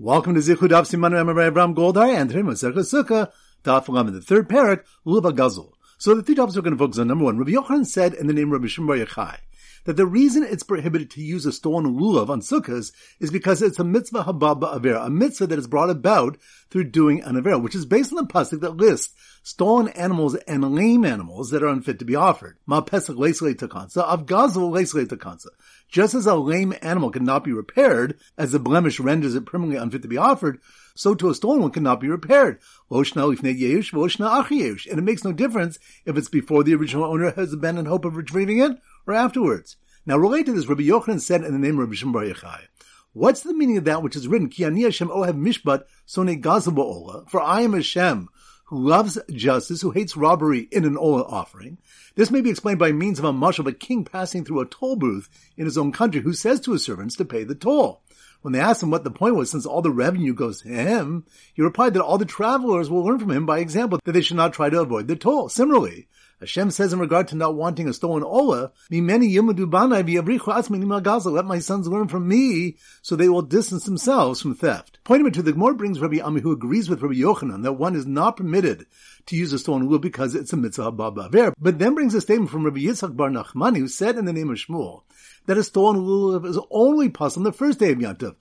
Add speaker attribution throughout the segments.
Speaker 1: Welcome to Zichud Daf Simanu Abraham Goldar and today Masechah Sukkah Daf in the third parak Lulav Gazul. So the three topics we're going to focus on. Number one, Rabbi Yochanan said in the name of Rabbi Shimon Yochai that the reason it's prohibited to use a stolen lulav on sukkahs is because it's a mitzvah hababa avera, a mitzvah that is brought about through doing an avera, which is based on the pasuk that lists stolen animals and lame animals that are unfit to be offered. Ma pesach leisle takansa, av gazel leisle takansa. Just as a lame animal cannot be repaired, as the blemish renders it permanently unfit to be offered, so to a stolen one cannot be repaired. And it makes no difference if it's before the original owner has abandoned hope of retrieving it or afterwards. Now related to this, Rabbi Yochanan said in the name of Rabbi Shimon Yochai, What's the meaning of that which is written? Ki ani Hashem ohev mishpat sone ola. For I am Hashem who loves justice, who hates robbery in an oil offering. This may be explained by means of a mush of a king passing through a toll booth in his own country who says to his servants to pay the toll. When they asked him what the point was, since all the revenue goes to him, he replied that all the travelers will learn from him by example that they should not try to avoid the toll. Similarly, Hashem says in regard to not wanting a stolen ola, let my sons learn from me, so they will distance themselves from theft. Pointing to the Gemara brings Rabbi Ami who agrees with Rabbi Yochanan that one is not permitted to use a stolen ola because it's a mitzvah but then brings a statement from Rabbi Yitzchak Bar Nachmani who said in the name of Shmuel, that a stolen lulav is only possible on the first day of Yantav.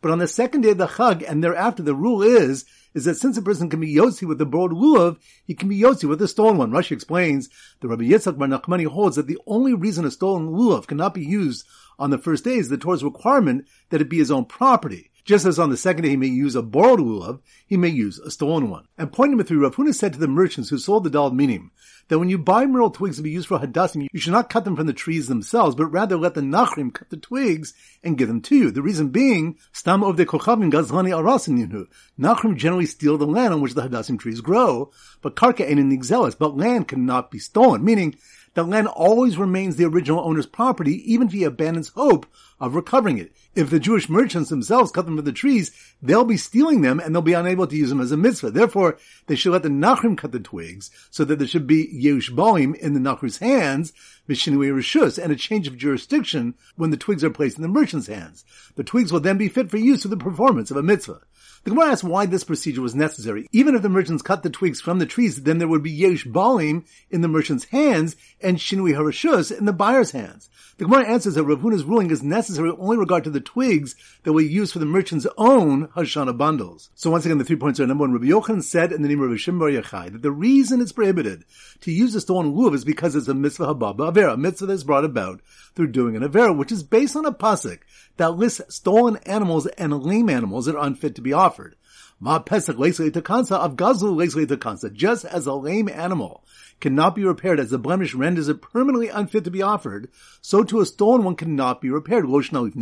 Speaker 1: But on the second day of the Chag and thereafter, the rule is is that since a person can be Yotzi with the broad lulav, he can be Yotzi with the stolen one. Rashi explains that Rabbi Yitzchak Bar Nachmani holds that the only reason a stolen lulav cannot be used on the first day is the Torah's requirement that it be his own property. Just as on the second day he may use a borrowed lulav, he may use a stolen one. And point number three, Rav Huna said to the merchants who sold the dal minim that when you buy myrtle twigs to be used for hadassim, you should not cut them from the trees themselves, but rather let the nachrim cut the twigs and give them to you. The reason being, stam of the kochavim gazlani arasin Nachrim generally steal the land on which the hadassim trees grow, but karka ain't in the but land cannot be stolen, meaning the land always remains the original owner's property, even if he abandons hope of recovering it. If the Jewish merchants themselves cut them from the trees, they'll be stealing them and they'll be unable to use them as a mitzvah. Therefore, they should let the Nachrim cut the twigs so that there should be Yehush Balim in the Nachrim's hands, Mishinui Rishus, and a change of jurisdiction when the twigs are placed in the merchant's hands. The twigs will then be fit for use for the performance of a mitzvah. The Gemara asks why this procedure was necessary. Even if the merchants cut the twigs from the trees, then there would be yesh balim in the merchant's hands and shinui harashus in the buyer's hands. The Gemara answers that Rav Huna's ruling is necessary only regard to the twigs that were used for the merchant's own Hoshana bundles. So once again, the three points are number one, Rabbi Yochanan said in the name of Rabbi Shimon Yochai that the reason it's prohibited to use a stolen lulav is because it's a mitzvah hababa avera, a mitzvah that's brought about through doing an avera, which is based on a pasuk that lists stolen animals and lame animals that are unfit to be offered offered. Ma pesach kansa of gazul kansa. Just as a lame animal cannot be repaired as the blemish renders it permanently unfit to be offered, so to a stolen one cannot be repaired. And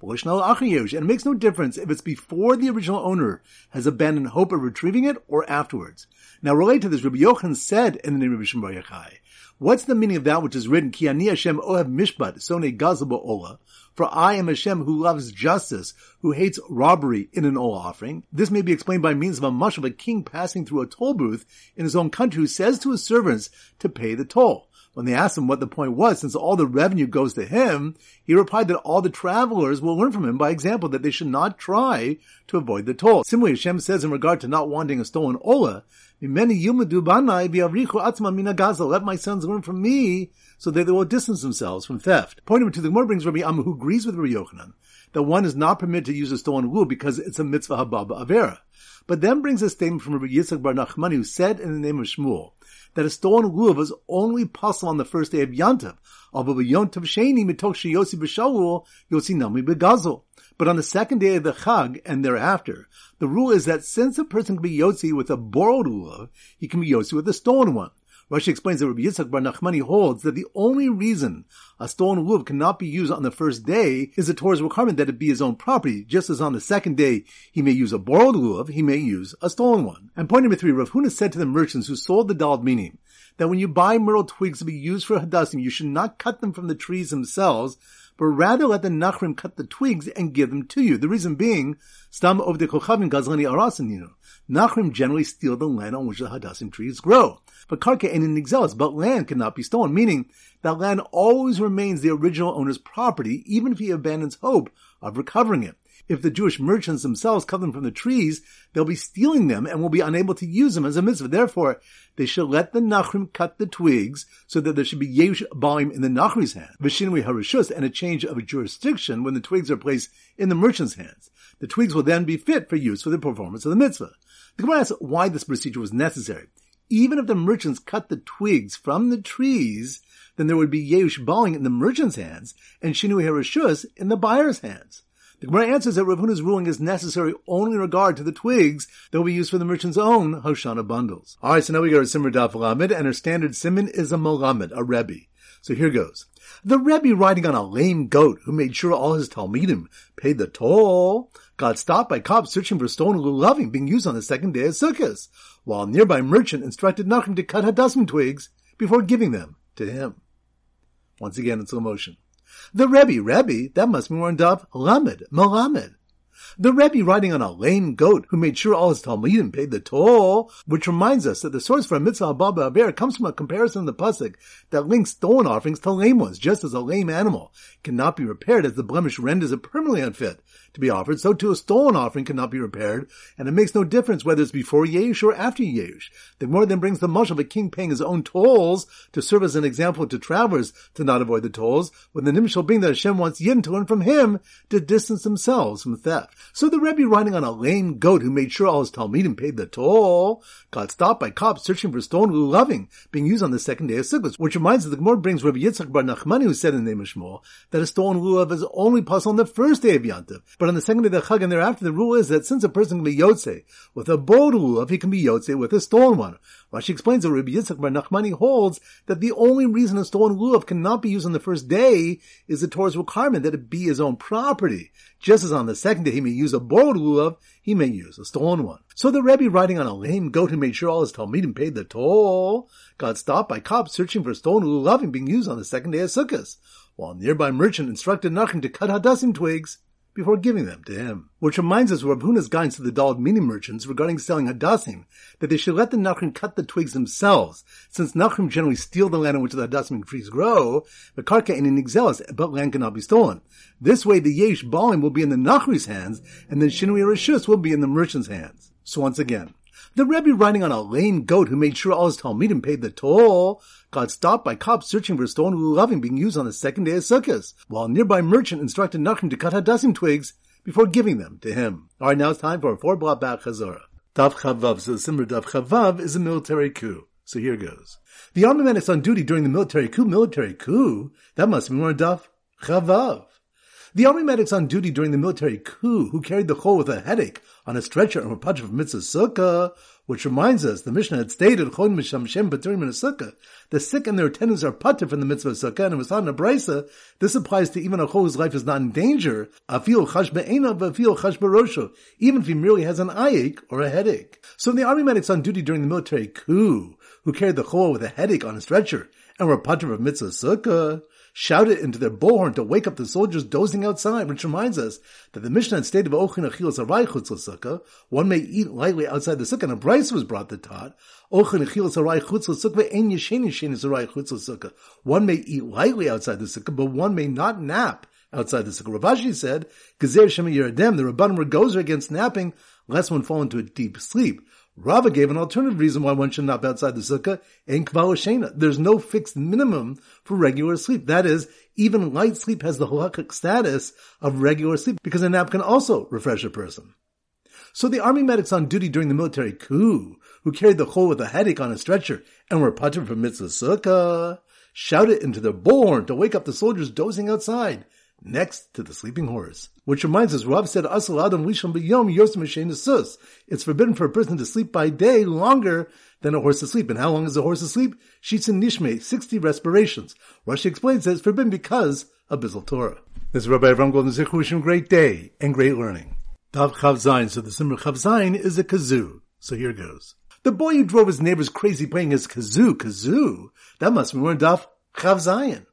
Speaker 1: it makes no difference if it's before the original owner has abandoned hope of retrieving it or afterwards. Now related to this, Rabbi Yochanan said in the name of Rishon Bar What's the meaning of that which is written, Ki ani Hashem ohev mishpat, sone gazaba ola, for I am Hashem who loves justice, who hates robbery in an ola offering. This may be explained by means of a mush of a king passing through a toll booth in his own country who says to his servants to pay the toll. When they asked him what the point was, since all the revenue goes to him, he replied that all the travelers will learn from him by example that they should not try to avoid the toll. Similarly, Hashem says in regard to not wanting a stolen ola, let my sons learn from me so that they will distance themselves from theft. Pointing to the Gemara brings Rabbi Ami who agrees with Rabbi Yochanan that one is not permitted to use a stolen wool because it's a mitzvah hababa avera. But then brings a statement from Rabbi Yitzchak Bar Nachmani who said in the name of Shmuel that a stolen lulav is only possible on the first day of Yantav. B'Gazul. But on the second day of the Chag and thereafter, the rule is that since a person can be Yotzi with a borrowed lulav, he can be Yotzi with a stolen one. Rashi explains that Rabbi Yitzchak Bar Nachmani holds that the only reason a stolen lulav cannot be used on the first day is the Torah's requirement that it be his own property. Just as on the second day he may use a borrowed lulav, he may use a stolen one. And point number three, Rav Huna said to the merchants who sold the dalad minim that when you buy myrtle twigs to be used for hadassim, you should not cut them from the trees themselves, but rather let the Nachrim cut the twigs and give them to you. The reason being, Stam of the Kochavim Gazlani Arasaninu. Nachrim generally steal the land on which the Hadassim trees grow. But Karka ain't an exelis, but land cannot be stolen, meaning that land always remains the original owner's property, even if he abandons hope of recovering it. If the Jewish merchants themselves cut them from the trees, they'll be stealing them and will be unable to use them as a mitzvah. Therefore, they should let the Nachrim cut the twigs so that there should be Yesh Balim in the Nachrim's hand, Vishinui Harishus, and a change of jurisdiction when the twigs are placed in the merchant's hands. The twigs will then be fit for use for the performance of the mitzvah. The Gemara asks why this procedure was necessary. Even if the merchants cut the twigs from the trees, then there would be Yesh Balim in the merchant's hands and Shinui Harishus in the buyer's hands. The Gemara answers that Rav Huna's ruling is necessary only in regard to the twigs that will be used for the merchant's own Hoshana bundles. Alright, so now we go to Simmer Daf Lamed, and our standard simon is a Molamed, a Rebbe. So here goes. The Rebbe riding on a lame goat who made sure all his Talmidim paid the toll got stopped by cops searching for stone lulavim being used on the second day of Sukkot, while a nearby merchant instructed Nachum to cut hadassim twigs before giving them to him. Once again in slow motion. The Rebbe, Rebbe, that must be more Daf Lamed, Melamed. The Rebbe riding on a lame goat who made sure all his Talmidim paid the toll, which reminds us that the source for a mitzvah baba aver comes from a comparison in the pasuk that links stolen offerings to lame ones, just as a lame animal cannot be repaired as the blemish renders it permanently unfit to be offered, so too a stolen offering cannot be repaired, and it makes no difference whether it's before Yesh or after Yesh. The more then brings the mush of a king paying his own tolls to serve as an example to travelers to not avoid the tolls, when the nimshal being that Hashem wants Yidden to learn from him to distance themselves from theft. So the Rebbe riding on a lame goat who made sure all his Talmidim paid the toll got stopped by cops searching for stone loving being used on the second day of Sukkot, which reminds us the Gemara brings Rabbi Yitzchak Bar Nachmani who said in the name of Shmuel that a stone lulav is only possible on the first day of Yantiv, but on the second day of the Chag and thereafter, the rule is that since a person can be Yotze with a bold lulav, he can be Yotze with a stolen one. Rashi explains that Rabbi Yitzchak Bar Nachmani holds that the only reason a stolen lulav cannot be used on the first day is the Torah's requirement that it be his own property. Just as on the second day he may use a borrowed lulav, he may use a stolen one. So the Rebbe riding on a lame goat who made sure all his Talmidim paid the toll got stopped by cops searching for stolen lulavim being used on the second day of Sukkot, while a nearby merchant instructed Nachum to cut hadassim twigs before giving them to him. Which reminds us of Rav Huna's guidance to the Daled mini merchants regarding selling hadassim, that they should let the Nachrim cut the twigs themselves, since Nachrim generally steal the land on which the hadassim trees grow, the karka in an exelis, but land cannot be stolen. This way the yesh balim will be in the Nachri's hands, and the shinui rishus will be in the merchant's hands. So once again, the Rebbe riding on a lame goat who made sure all his Talmidim paid the toll got stopped by cops searching for stone lulavim being used on the second day of Sukkot, while a nearby merchant instructed Nachum to cut hadassim twigs before giving them to him. Alright, now it's time for a four block back chazorah. Dav Chavav, so the Simmer Dav Chavav is a military coup. So here goes. The army is on duty during the military coup, military coup, that must be more Dav Chavav. The army medics on duty during the military coup who carried the chol with a headache on a stretcher and were punched from mitzvah sukkah, which reminds us, the Mishnah had stated, Chon misham shem paturim in a sukkah. The sick and their attendants are patur from the mitzvah sukkah, and it was taught in a brisa, this applies to even a chol whose life is not in danger, afil chash be'ena, afil chash barosho, even if he merely has an eye ache or a headache. So the army medics on duty during the military coup, who carried the chol with a headache on a stretcher, and were patur from mitzvah sukkah, shouted into their bullhorn to wake up the soldiers dozing outside, which reminds us that the Mishnah had stated Ochin Achilas Arai Sukkah, one may eat lightly outside the sukkah, and a Bryce was brought to Tot, Ochin Achilas Arai Sukkah, and Yeshen Yeshen Arai Sukkah. One may eat lightly outside the sukkah, but one may not nap outside the sukkah. Rav Ashi said, Gezer Shema Yeradem, the Rabban were goes against napping, lest one fall into a deep sleep. Rava gave an alternative reason why one should nap outside the sukkah in Kvalashena. There's no fixed minimum for regular sleep. That is, even light sleep has the halakhic status of regular sleep because a nap can also refresh a person. So the army medics on duty during the military coup, who carried the chol with a headache on a stretcher and were patur from mitzvah sukkah, shouted into their bullhorn to wake up the soldiers dozing outside next to the sleeping horse. Which reminds us, Rav said, Asal Adam Lishon B'yom Yosem Sus. It's forbidden for a person to sleep by day longer than a horse asleep. And how long is a horse asleep? Shitzin Nishme, 60 respirations. Rashi explains that it's forbidden because of Bizzle Torah. This is Rabbi Avram Golden Zichrushim, great day and great learning. Dav Chav Zayin. So the Simmer Chav Zayin is a kazoo. So here goes. The boy who drove his neighbors crazy playing his kazoo, kazoo, that must be more Dav Chav Zayin.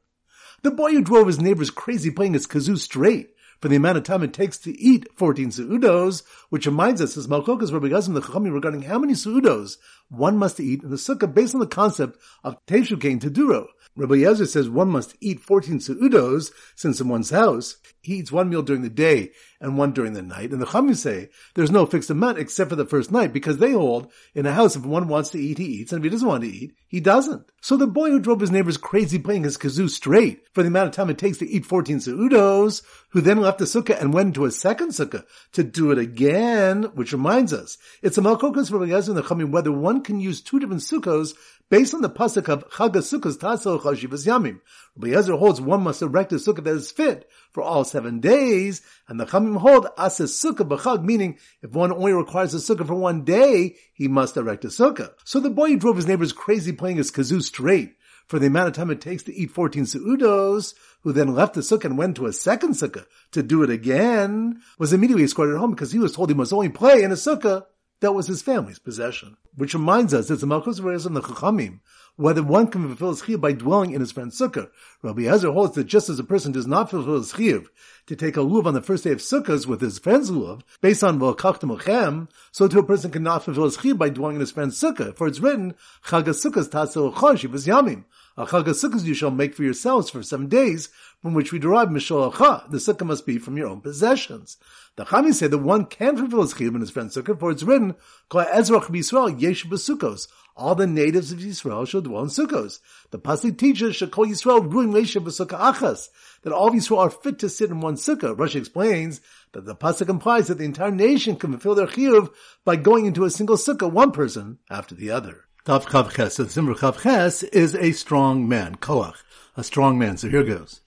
Speaker 1: The boy who drove his neighbors crazy playing his kazoo straight for the amount of time it takes to eat 14 seudos, which reminds us, as Machlokes Rabbi Gazim the Chachamim regarding how many seudos one must eat in the sukkah based on the concept of Teshu Kain Teduro. Rabbi Eliezer says one must eat 14 seudos since in one's house he eats one meal during the day and one during the night. And the Chachamim say there's no fixed amount except for the first night because they hold in a house if one wants to eat, he eats, and if he doesn't want to eat, he doesn't. So the boy who drove his neighbors crazy playing his kazoo straight for the amount of time it takes to eat 14 seudos, who then left the sukkah and went into a second sukkah to do it again, which reminds us, it's a machlokes for the Chachamim whether one can use two different sukkahs based on the pasuk of Chag Sukkos Tasel Chashivas Yamim. Rabbi Eliezer holds one must erect a sukkah that is fit for all seven days, and the Chamim hold Ases Sukkah B'Chag, meaning if one only requires a sukkah for one day, he must erect a sukkah. So the boy who drove his neighbors crazy playing his kazoo straight for the amount of time it takes to eat 14 seudos, who then left the sukkah and went to a second sukkah to do it again, was immediately escorted home because he was told he must only play in a sukkah that was his family's possession. Which reminds us that the Malchus and the Chachamim, whether one can fulfill his chiyuv by dwelling in his friend's sukkah. Rabbi Eliezer holds that just as a person does not fulfill his chiyuv to take a luv on the first day of sukkahs with his friend's luv, based on v'kachtem so too a person cannot fulfill his chiyuv by dwelling in his friend's sukkah. For it's written, chag sukkahs tasel choshiv yamim. A chag sukkahs you shall make for yourselves for seven days, from which we derive mishalacha. The sukkah must be from your own possessions. The Chami say that one can fulfill his chiyuv in his friend's sukkah, for it's written, Kol Ezrach b'Yisrael yesh b'sukkos. All the natives of Yisrael shall dwell in sukkos. The pasuk teaches Shekol Yisrael ruim leisha b'sukkah achas. That all of Yisrael are fit to sit in one sukkah. Rashi explains that the pasuk implies that the entire nation can fulfill their chiyuv by going into a single sukkah, one person after the other. Tav Chav Ches. The Simmer Chav Ches is a strong man, koach, a strong man. So here goes.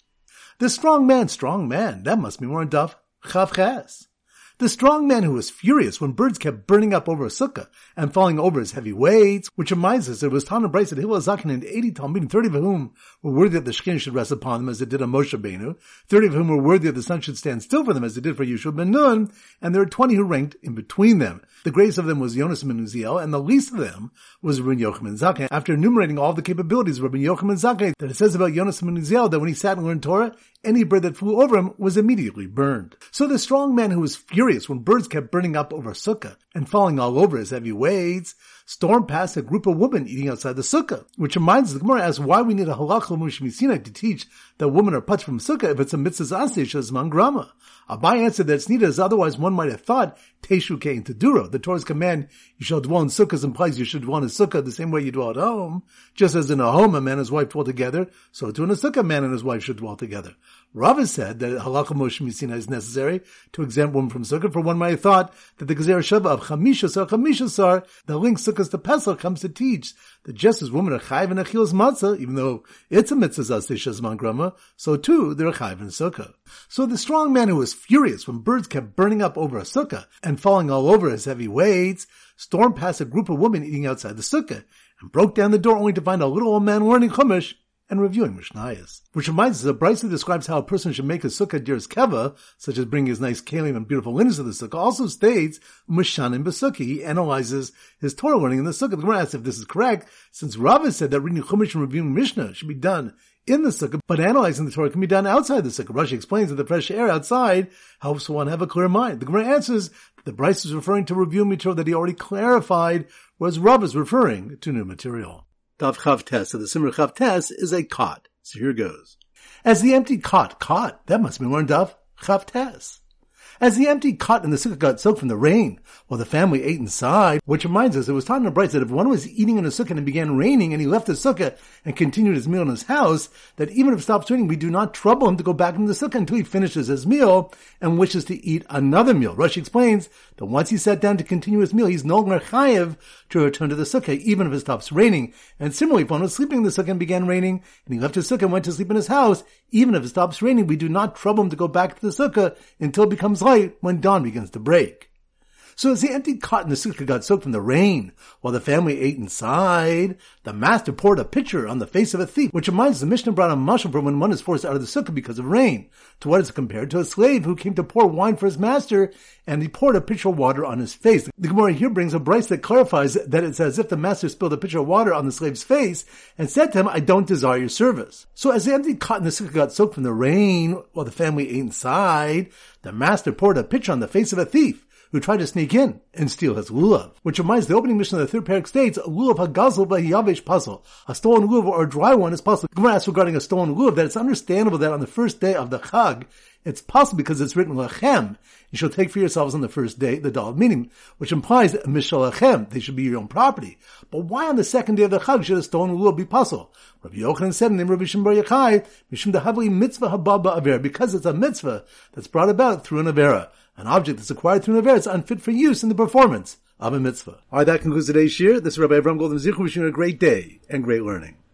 Speaker 1: The strong man, strong man. That must be more in Tav Chav Ches. The strong man who was furious when birds kept burning up over a sukkah and falling over his heavy weights, which reminds us that it was Tana Bryce that Hillel Zakin and 80 Talmidim, 30 of whom were worthy that the Shkin should rest upon them as it did on Moshe Benu, 30 of whom were worthy that the sun should stand still for them as it did for Yehoshua ben Nun, and there were 20 who ranked in between them. The greatest of them was Jonas ben Uziel, and the least of them was Rabbi Yochanan Zakkai. After enumerating all the capabilities of Rabbi Yochanan Zakkai, that it says about Jonas ben Uziel that when he sat and learned Torah, any bird that flew over him was immediately burned. So the strong man who was furious when birds kept burning up over sukkah and falling all over his heavy weights, stormed past a group of women eating outside the sukkah, which reminds the Gemara asks why we need a halach l'mushmisinai to teach that women are put from sukkah if it's a mitzvah asish as mangrama. Abai answered that it's needed as otherwise one might have thought teshu kein teduro. The Torah's command, you shall dwell in sukkahs implies you should dwell in a sukkah the same way you dwell at home. Just as in a home a man and his wife dwell together, so too in a sukkah a man and his wife should dwell together. Rava said that halakha Moshe is necessary to exempt women from sukkah, for one might have thought that the Gezer Shava of Chamishasar Chamishasar, the link sukkahs to Pesach, comes to teach that just as women are chayv in achilas matzah, even though it's a mitzvah zasishas mangrama, so too they're chayv in sukkah. So the strong man who was furious when birds kept burning up over a sukkah and falling all over his heavy weights, stormed past a group of women eating outside the sukkah and broke down the door only to find a little old man learning chumash and reviewing Mishnayos. Which reminds us that Brisa describes how a person should make a sukkah dirs keva, such as bringing his nice kalim and beautiful linens to the sukkah, also states Mishanim Besukki. He analyzes his Torah learning in the sukkah. The Gemara asks if this is correct, since Rava said that reading Chumash and reviewing Mishnah should be done in the sukkah, but analyzing the Torah can be done outside the sukkah. Rashi explains that the fresh air outside helps one have a clear mind. The Gemara answers that the Bryce is referring to review material that he already clarified, whereas Rav is referring to new material. Dav Chav so the Simmer Chav is a cot. So here goes. As the empty cot cot, that must be more Dav Chav. As the empty cot in the sukkah got soaked from the rain, while the family ate inside, which reminds us it was taught in the bright that if one was eating in a sukkah and it began raining and he left the sukkah and continued his meal in his house, that even if it stops raining, we do not trouble him to go back into the sukkah until he finishes his meal and wishes to eat another meal. Rashi explains that once he sat down to continue his meal, he's no longer chayev to return to the sukkah, even if it stops raining. And similarly, if one was sleeping in the sukkah and began raining, and he left his sukkah and went to sleep in his house, even if it stops raining, we do not trouble him to go back to the sukkah until it becomes light when dawn begins to break. So as the empty cot in the sukkah got soaked from the rain, while the family ate inside, the master poured a pitcher on the face of a thief, which reminds the Mishnah brought a mushroom from when one is forced out of the sukkah because of rain. To what is compared to a slave who came to pour wine for his master, and he poured a pitcher of water on his face. The Gemara here brings a brace that clarifies that it's as if the master spilled a pitcher of water on the slave's face and said to him, I don't desire your service. So as the empty cot in the sukkah got soaked from the rain, while the family ate inside, the master poured a pitcher on the face of a thief who tried to sneak in and steal his lulav. Which reminds the opening mission of the third parak states, lulav hagazel yavish puzzle. A stolen lulav or a dry one is possible. Gemara asks regarding a stolen lulav that it's understandable that on the first day of the chag, it's possible because it's written lechem. You shall take for yourselves on the first day the dal meaning, which implies mishalachem. They should be your own property. But why on the second day of the chag should a stolen lulav be possible? Rabbi Yochanan said in the name of Rabbi Shimbar Yochai, Mishum dehavli mitzvah hababa avera, because it's a mitzvah that's brought about through an avera. An object that's acquired through an avera is unfit for use in the performance of a mitzvah. Alright, that concludes today's shiur. This is Rabbi Avram Golden Zichu wishing you a great day and great learning.